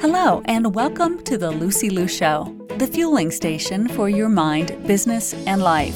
Hello, and welcome to the Lucy Liu Show, the fueling station for your mind, business, and life.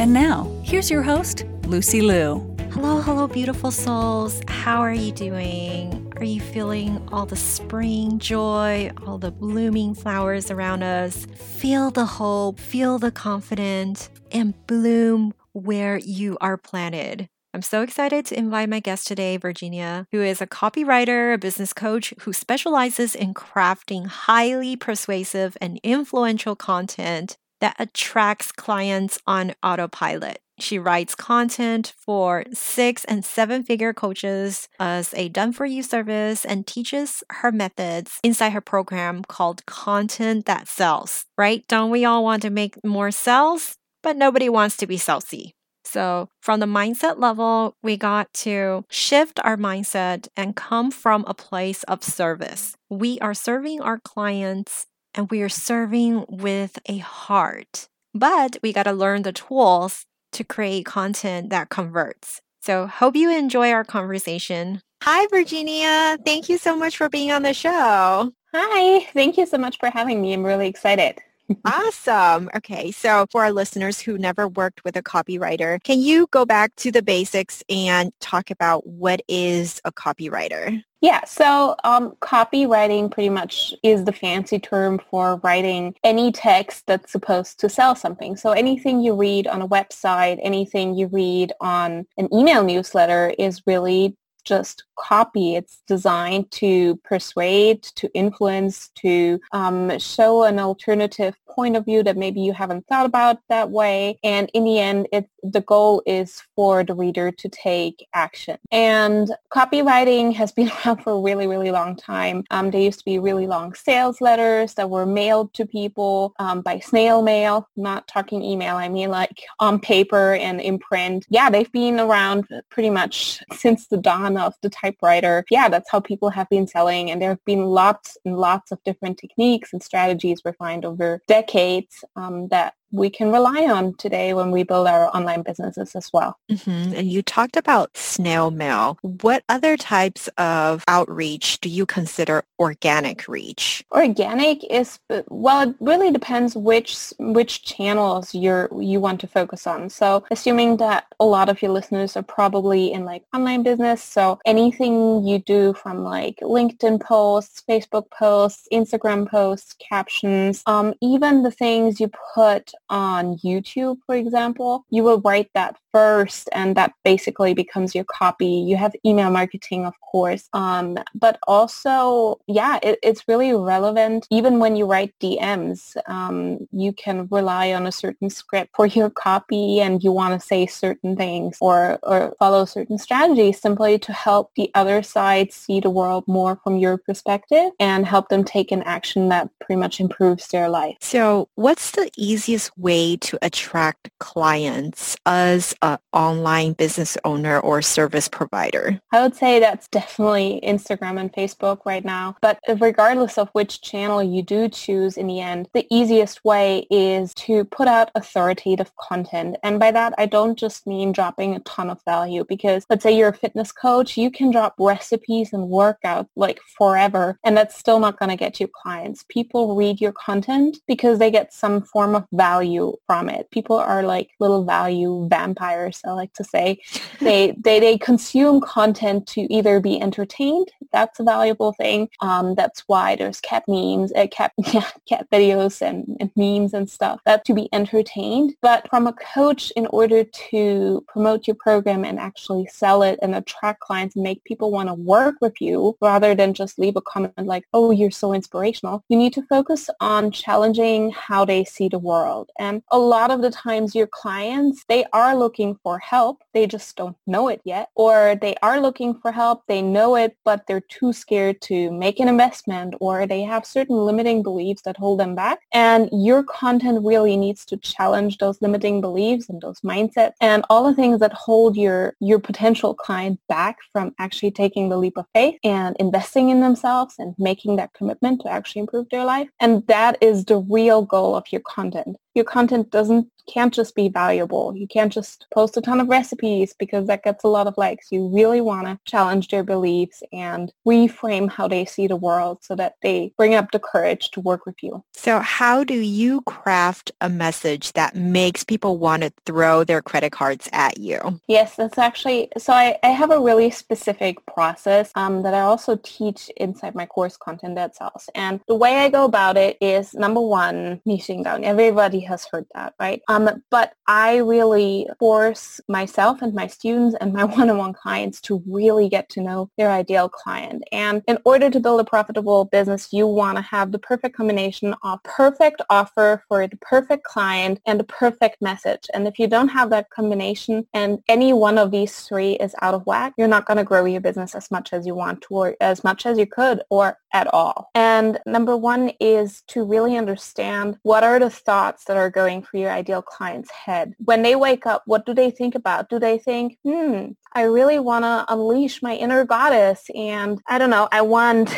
And now, here's your host, Lucy Liu. Hello, hello, beautiful souls. How are you doing? Are you feeling all the spring joy, all the blooming flowers around us? Feel the hope, feel the confidence, and bloom where you are planted. I'm so excited to invite my guest today, Virginia, who is a copywriter, a business coach who specializes in crafting highly persuasive and influential content that attracts clients on autopilot. She writes content for six and seven figure coaches as a done for you service and teaches her methods inside her program called Content That Sells, right? Don't we all want to make more sales? But nobody wants to be salesy. So, from the mindset level, we got to shift our mindset and come from a place of service. We are serving our clients and we are serving with a heart, but we got to learn the tools to create content that converts. So, hope you enjoy our conversation. Hi, Virginia. Thank you so much for being on the show. Hi. Thank you so much for having me. I'm really excited awesome. Okay. So for our listeners who never worked with a copywriter, can you go back to the basics and talk about what is a copywriter? Yeah, so um, copywriting pretty much is the fancy term for writing any text that's supposed to sell something. So anything you read on a website, anything you read on an email newsletter is really just copy. It's designed to persuade, to influence, to um, show an alternative point of view that maybe you haven't thought about that way. And in the end, it, the goal is for the reader to take action. And copywriting has been around for a really, really long time. Um, there used to be really long sales letters that were mailed to people um, by snail mail, not talking email. I mean like on paper and in print. Yeah, they've been around pretty much since the dawn of the typewriter. Yeah, that's how people have been selling. And there have been lots and lots of different techniques and strategies refined over decades um, that we can rely on today when we build our online businesses as well. Mm-hmm. And you talked about snail mail. What other types of outreach do you consider organic reach? Organic is well, it really depends which which channels you're you want to focus on. So assuming that a lot of your listeners are probably in like online business, so anything you do from like LinkedIn posts, Facebook posts, Instagram posts, captions, um, even the things you put on YouTube, for example, you will write that first and that basically becomes your copy. You have email marketing, of course. Um, but also, yeah, it, it's really relevant. Even when you write DMs, um, you can rely on a certain script for your copy and you want to say certain things or, or follow certain strategies simply to help the other side see the world more from your perspective and help them take an action that pretty much improves their life. So what's the easiest way to attract clients as an online business owner or service provider? I would say that's definitely Instagram and Facebook right now. But regardless of which channel you do choose in the end, the easiest way is to put out authoritative content. And by that, I don't just mean dropping a ton of value because let's say you're a fitness coach, you can drop recipes and workouts like forever, and that's still not going to get you clients. People read your content because they get some form of value value from it. People are like little value vampires, I like to say. They they they consume content to either be entertained. That's a valuable thing. Um, that's why there's cat memes, uh, cat yeah, cat videos and, and memes and stuff. That to be entertained. But from a coach, in order to promote your program and actually sell it and attract clients and make people want to work with you rather than just leave a comment like, "Oh, you're so inspirational," you need to focus on challenging how they see the world and a lot of the times your clients, they are looking for help. They just don't know it yet. Or they are looking for help. They know it, but they're too scared to make an investment or they have certain limiting beliefs that hold them back. And your content really needs to challenge those limiting beliefs and those mindsets and all the things that hold your, your potential client back from actually taking the leap of faith and investing in themselves and making that commitment to actually improve their life. And that is the real goal of your content your content doesn't can't just be valuable. You can't just post a ton of recipes because that gets a lot of likes. You really want to challenge their beliefs and reframe how they see the world so that they bring up the courage to work with you. So how do you craft a message that makes people want to throw their credit cards at you? Yes, that's actually, so I, I have a really specific process um, that I also teach inside my course content that sells. And the way I go about it is number one, niching down. Everybody has heard that, right? Um, but I really force myself and my students and my one-on-one clients to really get to know their ideal client. And in order to build a profitable business, you want to have the perfect combination of perfect offer for the perfect client and the perfect message. And if you don't have that combination and any one of these three is out of whack, you're not going to grow your business as much as you want to or as much as you could or at all. And number one is to really understand what are the thoughts that are going through your ideal client's head. When they wake up, what do they think about? Do they think, hmm, I really want to unleash my inner goddess and I don't know, I want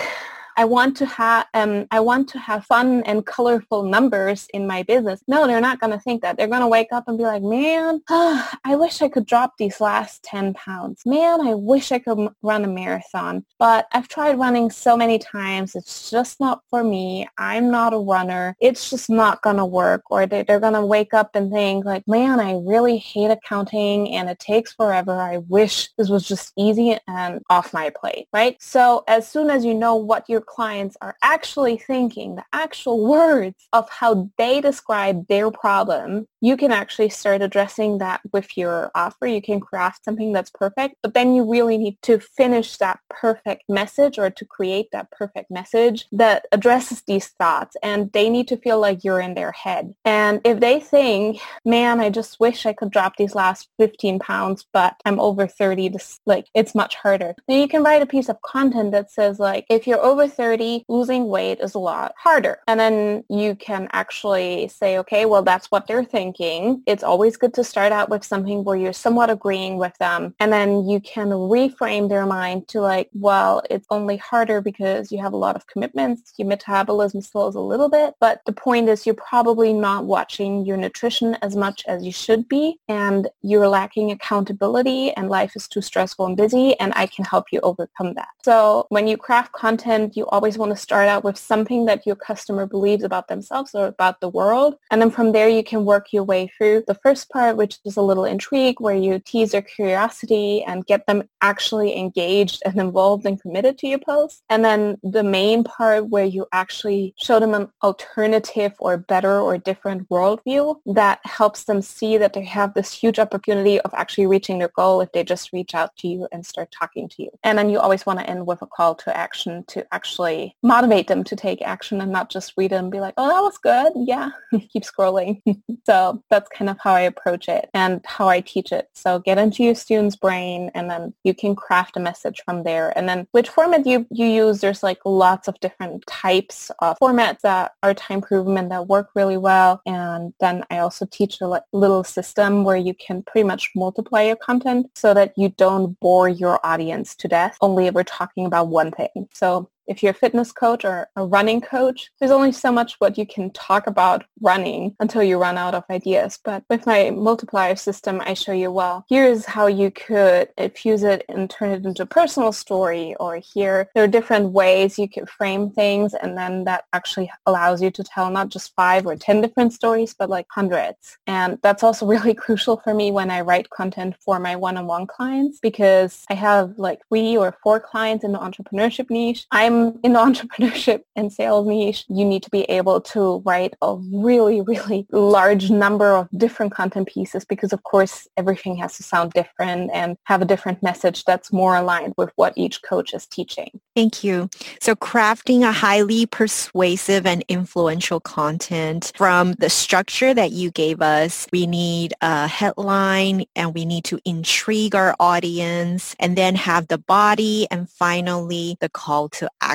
I want to have um, I want to have fun and colorful numbers in my business. No, they're not going to think that. They're going to wake up and be like, man, oh, I wish I could drop these last 10 pounds. Man, I wish I could run a marathon. But I've tried running so many times. It's just not for me. I'm not a runner. It's just not going to work. Or they, they're going to wake up and think like, man, I really hate accounting and it takes forever. I wish this was just easy and off my plate, right? So as soon as you know what your clients are actually thinking the actual words of how they describe their problem, you can actually start addressing that with your offer. You can craft something that's perfect, but then you really need to finish that perfect message or to create that perfect message that addresses these thoughts and they need to feel like you're in their head. And if they think, man, I just wish I could drop these last 15 pounds, but I'm over 30, this, like it's much harder. Then you can write a piece of content that says like, if you're over 30, losing weight is a lot harder. And then you can actually say, okay, well, that's what they're thinking. It's always good to start out with something where you're somewhat agreeing with them. And then you can reframe their mind to like, well, it's only harder because you have a lot of commitments. Your metabolism slows a little bit. But the point is you're probably not watching your nutrition as much as you should be. And you're lacking accountability and life is too stressful and busy. And I can help you overcome that. So when you craft content, you always want to start out with something that your customer believes about themselves or about the world. And then from there, you can work your way through the first part, which is a little intrigue, where you tease their curiosity and get them actually engaged and involved and committed to your post. And then the main part where you actually show them an alternative or better or different worldview that helps them see that they have this huge opportunity of actually reaching their goal if they just reach out to you and start talking to you. And then you always want to end with a call to action to actually actually motivate them to take action and not just read it and be like, oh, that was good. Yeah, keep scrolling. so that's kind of how I approach it and how I teach it. So get into your student's brain and then you can craft a message from there. And then which format you, you use, there's like lots of different types of formats that are time proven and that work really well. And then I also teach a little system where you can pretty much multiply your content so that you don't bore your audience to death only if we're talking about one thing. So if you're a fitness coach or a running coach, there's only so much what you can talk about running until you run out of ideas. But with my multiplier system, I show you, well, here's how you could infuse it and turn it into a personal story. Or here, there are different ways you could frame things. And then that actually allows you to tell not just five or 10 different stories, but like hundreds. And that's also really crucial for me when I write content for my one-on-one clients because I have like three or four clients in the entrepreneurship niche. I'm in entrepreneurship and sales niche, you need to be able to write a really, really large number of different content pieces because of course everything has to sound different and have a different message that's more aligned with what each coach is teaching. Thank you. So crafting a highly persuasive and influential content from the structure that you gave us, we need a headline and we need to intrigue our audience and then have the body and finally the call to action,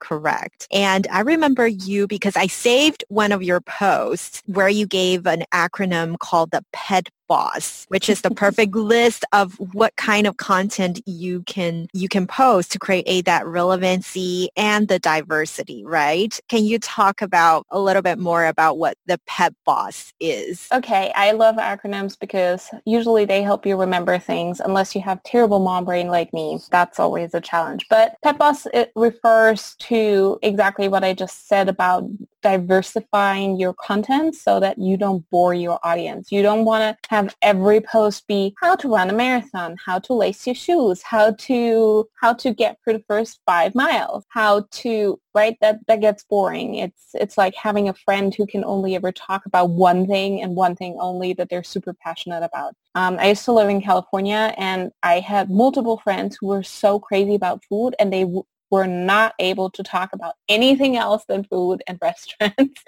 correct? And I remember you because I saved one of your posts where you gave an acronym called the PET boss, which is the perfect list of what kind of content you can you can post to create that relevancy and the diversity, right? Can you talk about a little bit more about what the pet boss is? Okay, I love acronyms because usually they help you remember things unless you have terrible mom brain like me. That's always a challenge. But pet boss it refers to exactly what I just said about diversifying your content so that you don't bore your audience. You don't want to have every post be how to run a marathon, how to lace your shoes, how to how to get through the first 5 miles, how to right that that gets boring. It's it's like having a friend who can only ever talk about one thing and one thing only that they're super passionate about. Um, I used to live in California and I had multiple friends who were so crazy about food and they were not able to talk about anything else than food and restaurants.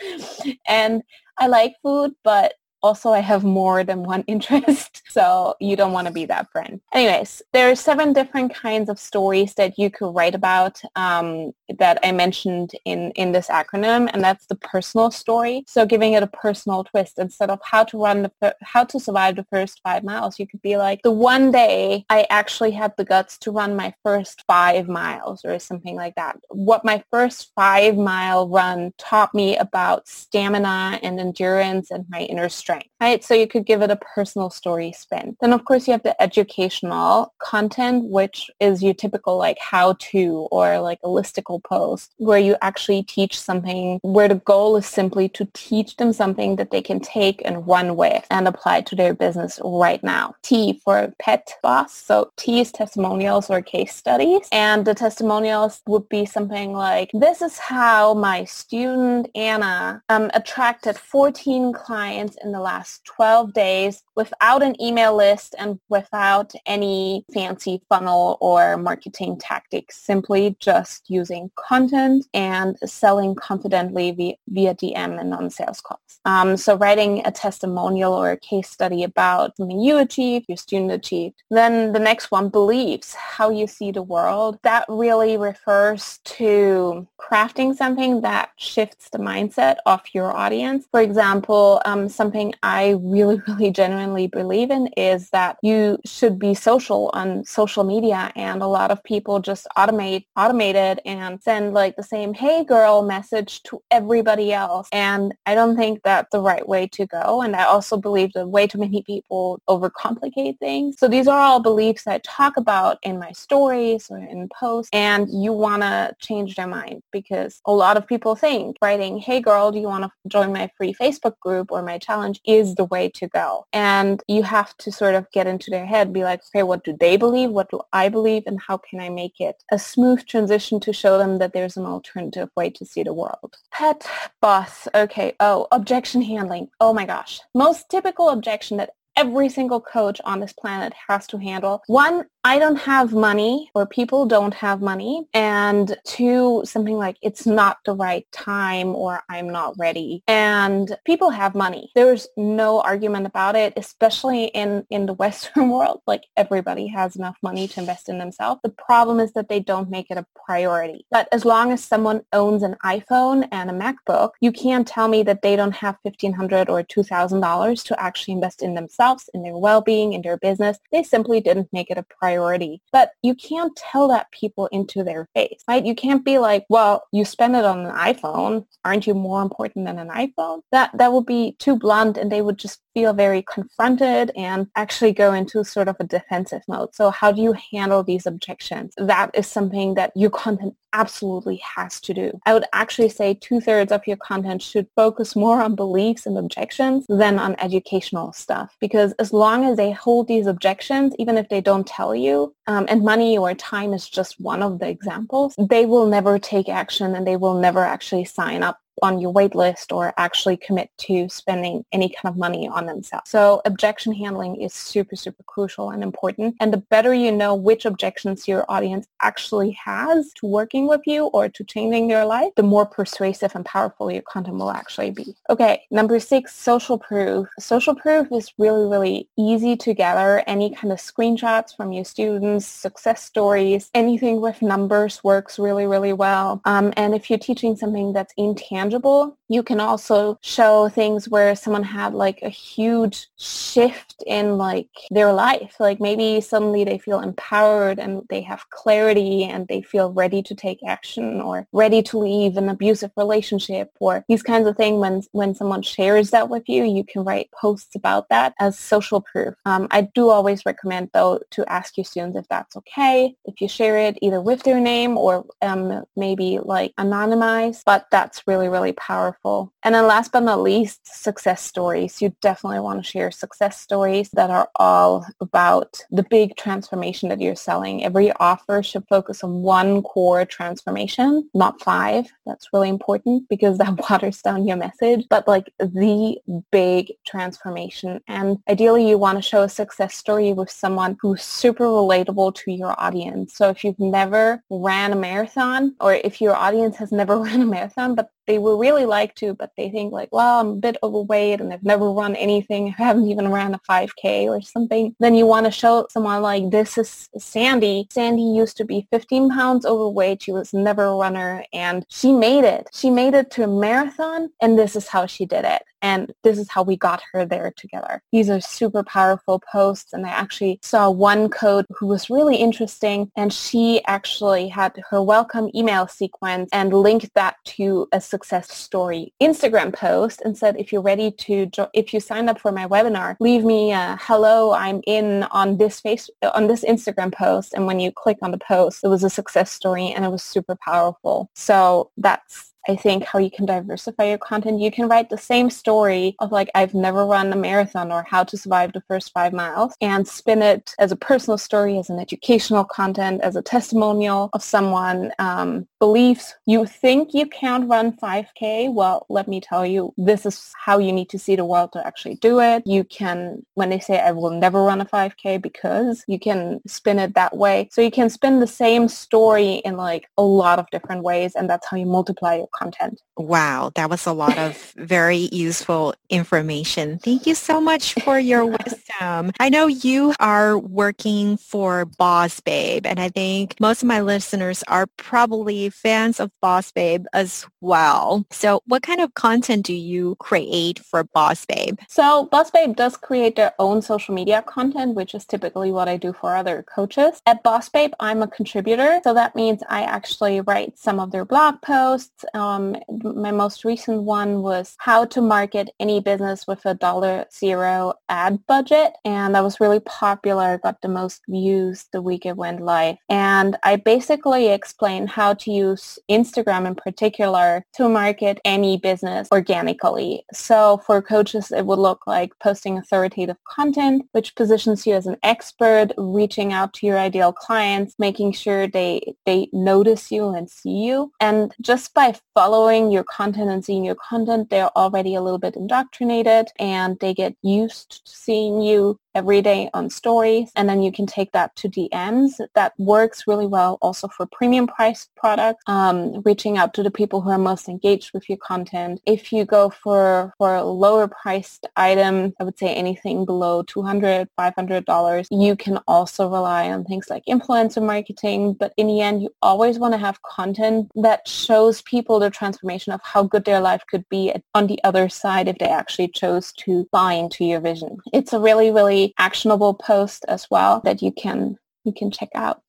and I like food, but also I have more than one interest, so you don't want to be that friend. Anyways, there are seven different kinds of stories that you could write about um, that I mentioned in, in this acronym, and that's the personal story. So giving it a personal twist instead of how to run the, how to survive the first five miles, you could be like, the one day I actually had the guts to run my first five miles or something like that. What my first five mile run taught me about stamina and endurance and my inner strength strength, right? So you could give it a personal story spin. Then of course you have the educational content, which is your typical like how to or like a listicle post where you actually teach something where the goal is simply to teach them something that they can take and run with and apply to their business right now. T for pet boss. So T is testimonials or case studies. And the testimonials would be something like, this is how my student Anna um, attracted 14 clients in the the last 12 days without an email list and without any fancy funnel or marketing tactics, simply just using content and selling confidently via, via DM and non-sales calls. Um, so writing a testimonial or a case study about something you achieved, your student achieved. Then the next one, beliefs, how you see the world. That really refers to crafting something that shifts the mindset of your audience. For example, um, something I really, really genuinely believe in is that you should be social on social media and a lot of people just automate automate it and send like the same hey girl message to everybody else. And I don't think that's the right way to go. And I also believe that way too many people overcomplicate things. So these are all beliefs I talk about in my stories or in posts and you want to change their mind because a lot of people think writing, hey girl, do you want to join my free Facebook group or my challenge is the way to go. And you have to sort of get into their head, be like, okay, what do they believe? What do I believe? And how can I make it a smooth transition to show them that there's an alternative way to see the world? Pet boss. Okay. Oh, objection handling. Oh my gosh. Most typical objection that every single coach on this planet has to handle. One, I don't have money or people don't have money. And two, something like it's not the right time or I'm not ready. And people have money. There's no argument about it, especially in, in the Western world. Like everybody has enough money to invest in themselves. The problem is that they don't make it a priority. But as long as someone owns an iPhone and a MacBook, you can't tell me that they don't have 1,500 or $2,000 to actually invest in themselves, in their well-being, in their business. They simply didn't make it a priority priority. But you can't tell that people into their face, right? You can't be like, well, you spend it on an iPhone. Aren't you more important than an iPhone? That, that would be too blunt and they would just feel very confronted and actually go into sort of a defensive mode. So how do you handle these objections? That is something that your content absolutely has to do. I would actually say two-thirds of your content should focus more on beliefs and objections than on educational stuff. Because as long as they hold these objections, even if they don't tell you, um, and money or time is just one of the examples, they will never take action and they will never actually sign up on your wait list or actually commit to spending any kind of money on themselves. So objection handling is super, super crucial and important. And the better you know which objections your audience actually has to working with you or to changing their life, the more persuasive and powerful your content will actually be. Okay, number six, social proof. Social proof is really, really easy to gather. Any kind of screenshots from your students, success stories, anything with numbers works really, really well. Um, and if you're teaching something that's intangible, tangible. You can also show things where someone had like a huge shift in like their life. Like maybe suddenly they feel empowered and they have clarity and they feel ready to take action or ready to leave an abusive relationship or these kinds of things. When, when someone shares that with you, you can write posts about that as social proof. Um, I do always recommend though to ask your students if that's okay. If you share it either with their name or um, maybe like anonymized, but that's really, really powerful. And then last but not least, success stories. You definitely want to share success stories that are all about the big transformation that you're selling. Every offer should focus on one core transformation, not five. That's really important because that waters down your message, but like the big transformation. And ideally you want to show a success story with someone who's super relatable to your audience. So if you've never ran a marathon or if your audience has never run a marathon, but they would really like to, but they think like, well, I'm a bit overweight and I've never run anything. I haven't even ran a 5K or something. Then you want to show someone like, this is Sandy. Sandy used to be 15 pounds overweight. She was never a runner and she made it. She made it to a marathon and this is how she did it. And this is how we got her there together. These are super powerful posts. And I actually saw one code who was really interesting. And she actually had her welcome email sequence and linked that to a success story Instagram post and said, if you're ready to, jo- if you sign up for my webinar, leave me a hello, I'm in on this face, on this Instagram post. And when you click on the post, it was a success story and it was super powerful. So that's I think how you can diversify your content. You can write the same story of like, I've never run a marathon or how to survive the first five miles and spin it as a personal story, as an educational content, as a testimonial of someone um, believes you think you can't run 5K. Well, let me tell you, this is how you need to see the world to actually do it. You can, when they say I will never run a 5K because you can spin it that way. So you can spin the same story in like a lot of different ways and that's how you multiply your content. Wow, that was a lot of very useful information. Thank you so much for your wisdom. I know you are working for Boss Babe, and I think most of my listeners are probably fans of Boss Babe as well. So what kind of content do you create for Boss Babe? So Boss Babe does create their own social media content, which is typically what I do for other coaches. At Boss Babe, I'm a contributor. So that means I actually write some of their blog posts, um, my most recent one was how to market any business with a dollar zero ad budget. And that was really popular, got the most views the week it went live. And I basically explained how to use Instagram in particular to market any business organically. So for coaches, it would look like posting authoritative content, which positions you as an expert, reaching out to your ideal clients, making sure they, they notice you and see you. And just by following your content and seeing your content, they're already a little bit indoctrinated and they get used to seeing you every day on stories and then you can take that to DMs. That works really well also for premium price products, um, reaching out to the people who are most engaged with your content. If you go for, for a lower priced item, I would say anything below $200, $500, you can also rely on things like influencer marketing. But in the end, you always want to have content that shows people the transformation of how good their life could be on the other side if they actually chose to buy into your vision. It's a really, really actionable post as well that you can you can check out.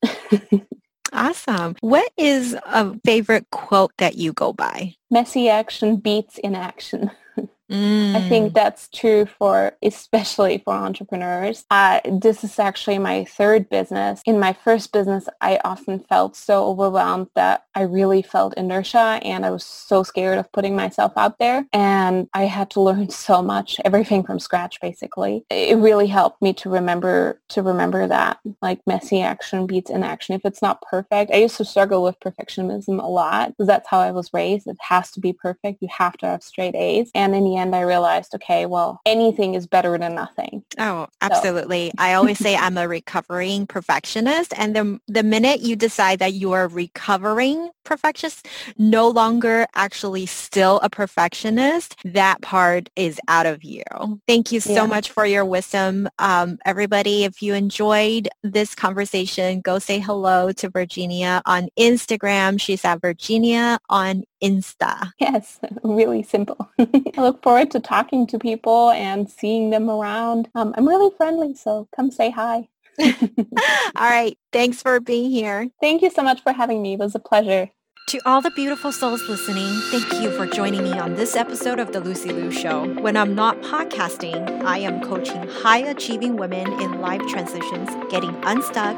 awesome. What is a favorite quote that you go by? Messy action beats inaction. Mm. I think that's true for especially for entrepreneurs. Uh, this is actually my third business. In my first business, I often felt so overwhelmed that I really felt inertia and I was so scared of putting myself out there. And I had to learn so much, everything from scratch, basically. It really helped me to remember to remember that like messy action beats inaction. If it's not perfect, I used to struggle with perfectionism a lot because that's how I was raised. It has to be perfect. You have to have straight A's. And in the end, I realized, okay, well, anything is better than nothing. Oh, absolutely. So. I always say I'm a recovering perfectionist. And the, the minute you decide that you are recovering perfectionist, no longer actually still a perfectionist, that part is out of you. Thank you so yeah. much for your wisdom. Um, everybody, if you enjoyed this conversation, go say hello to Virginia on Instagram. She's at Virginia on Insta. Yes, really simple. I look forward to talking to people and seeing them around. Um, I'm really friendly, so come say hi. All right. Thanks for being here. Thank you so much for having me. It was a pleasure. To all the beautiful souls listening, thank you for joining me on this episode of The Lucy Liu Show. When I'm not podcasting, I am coaching high achieving women in life transitions, getting unstuck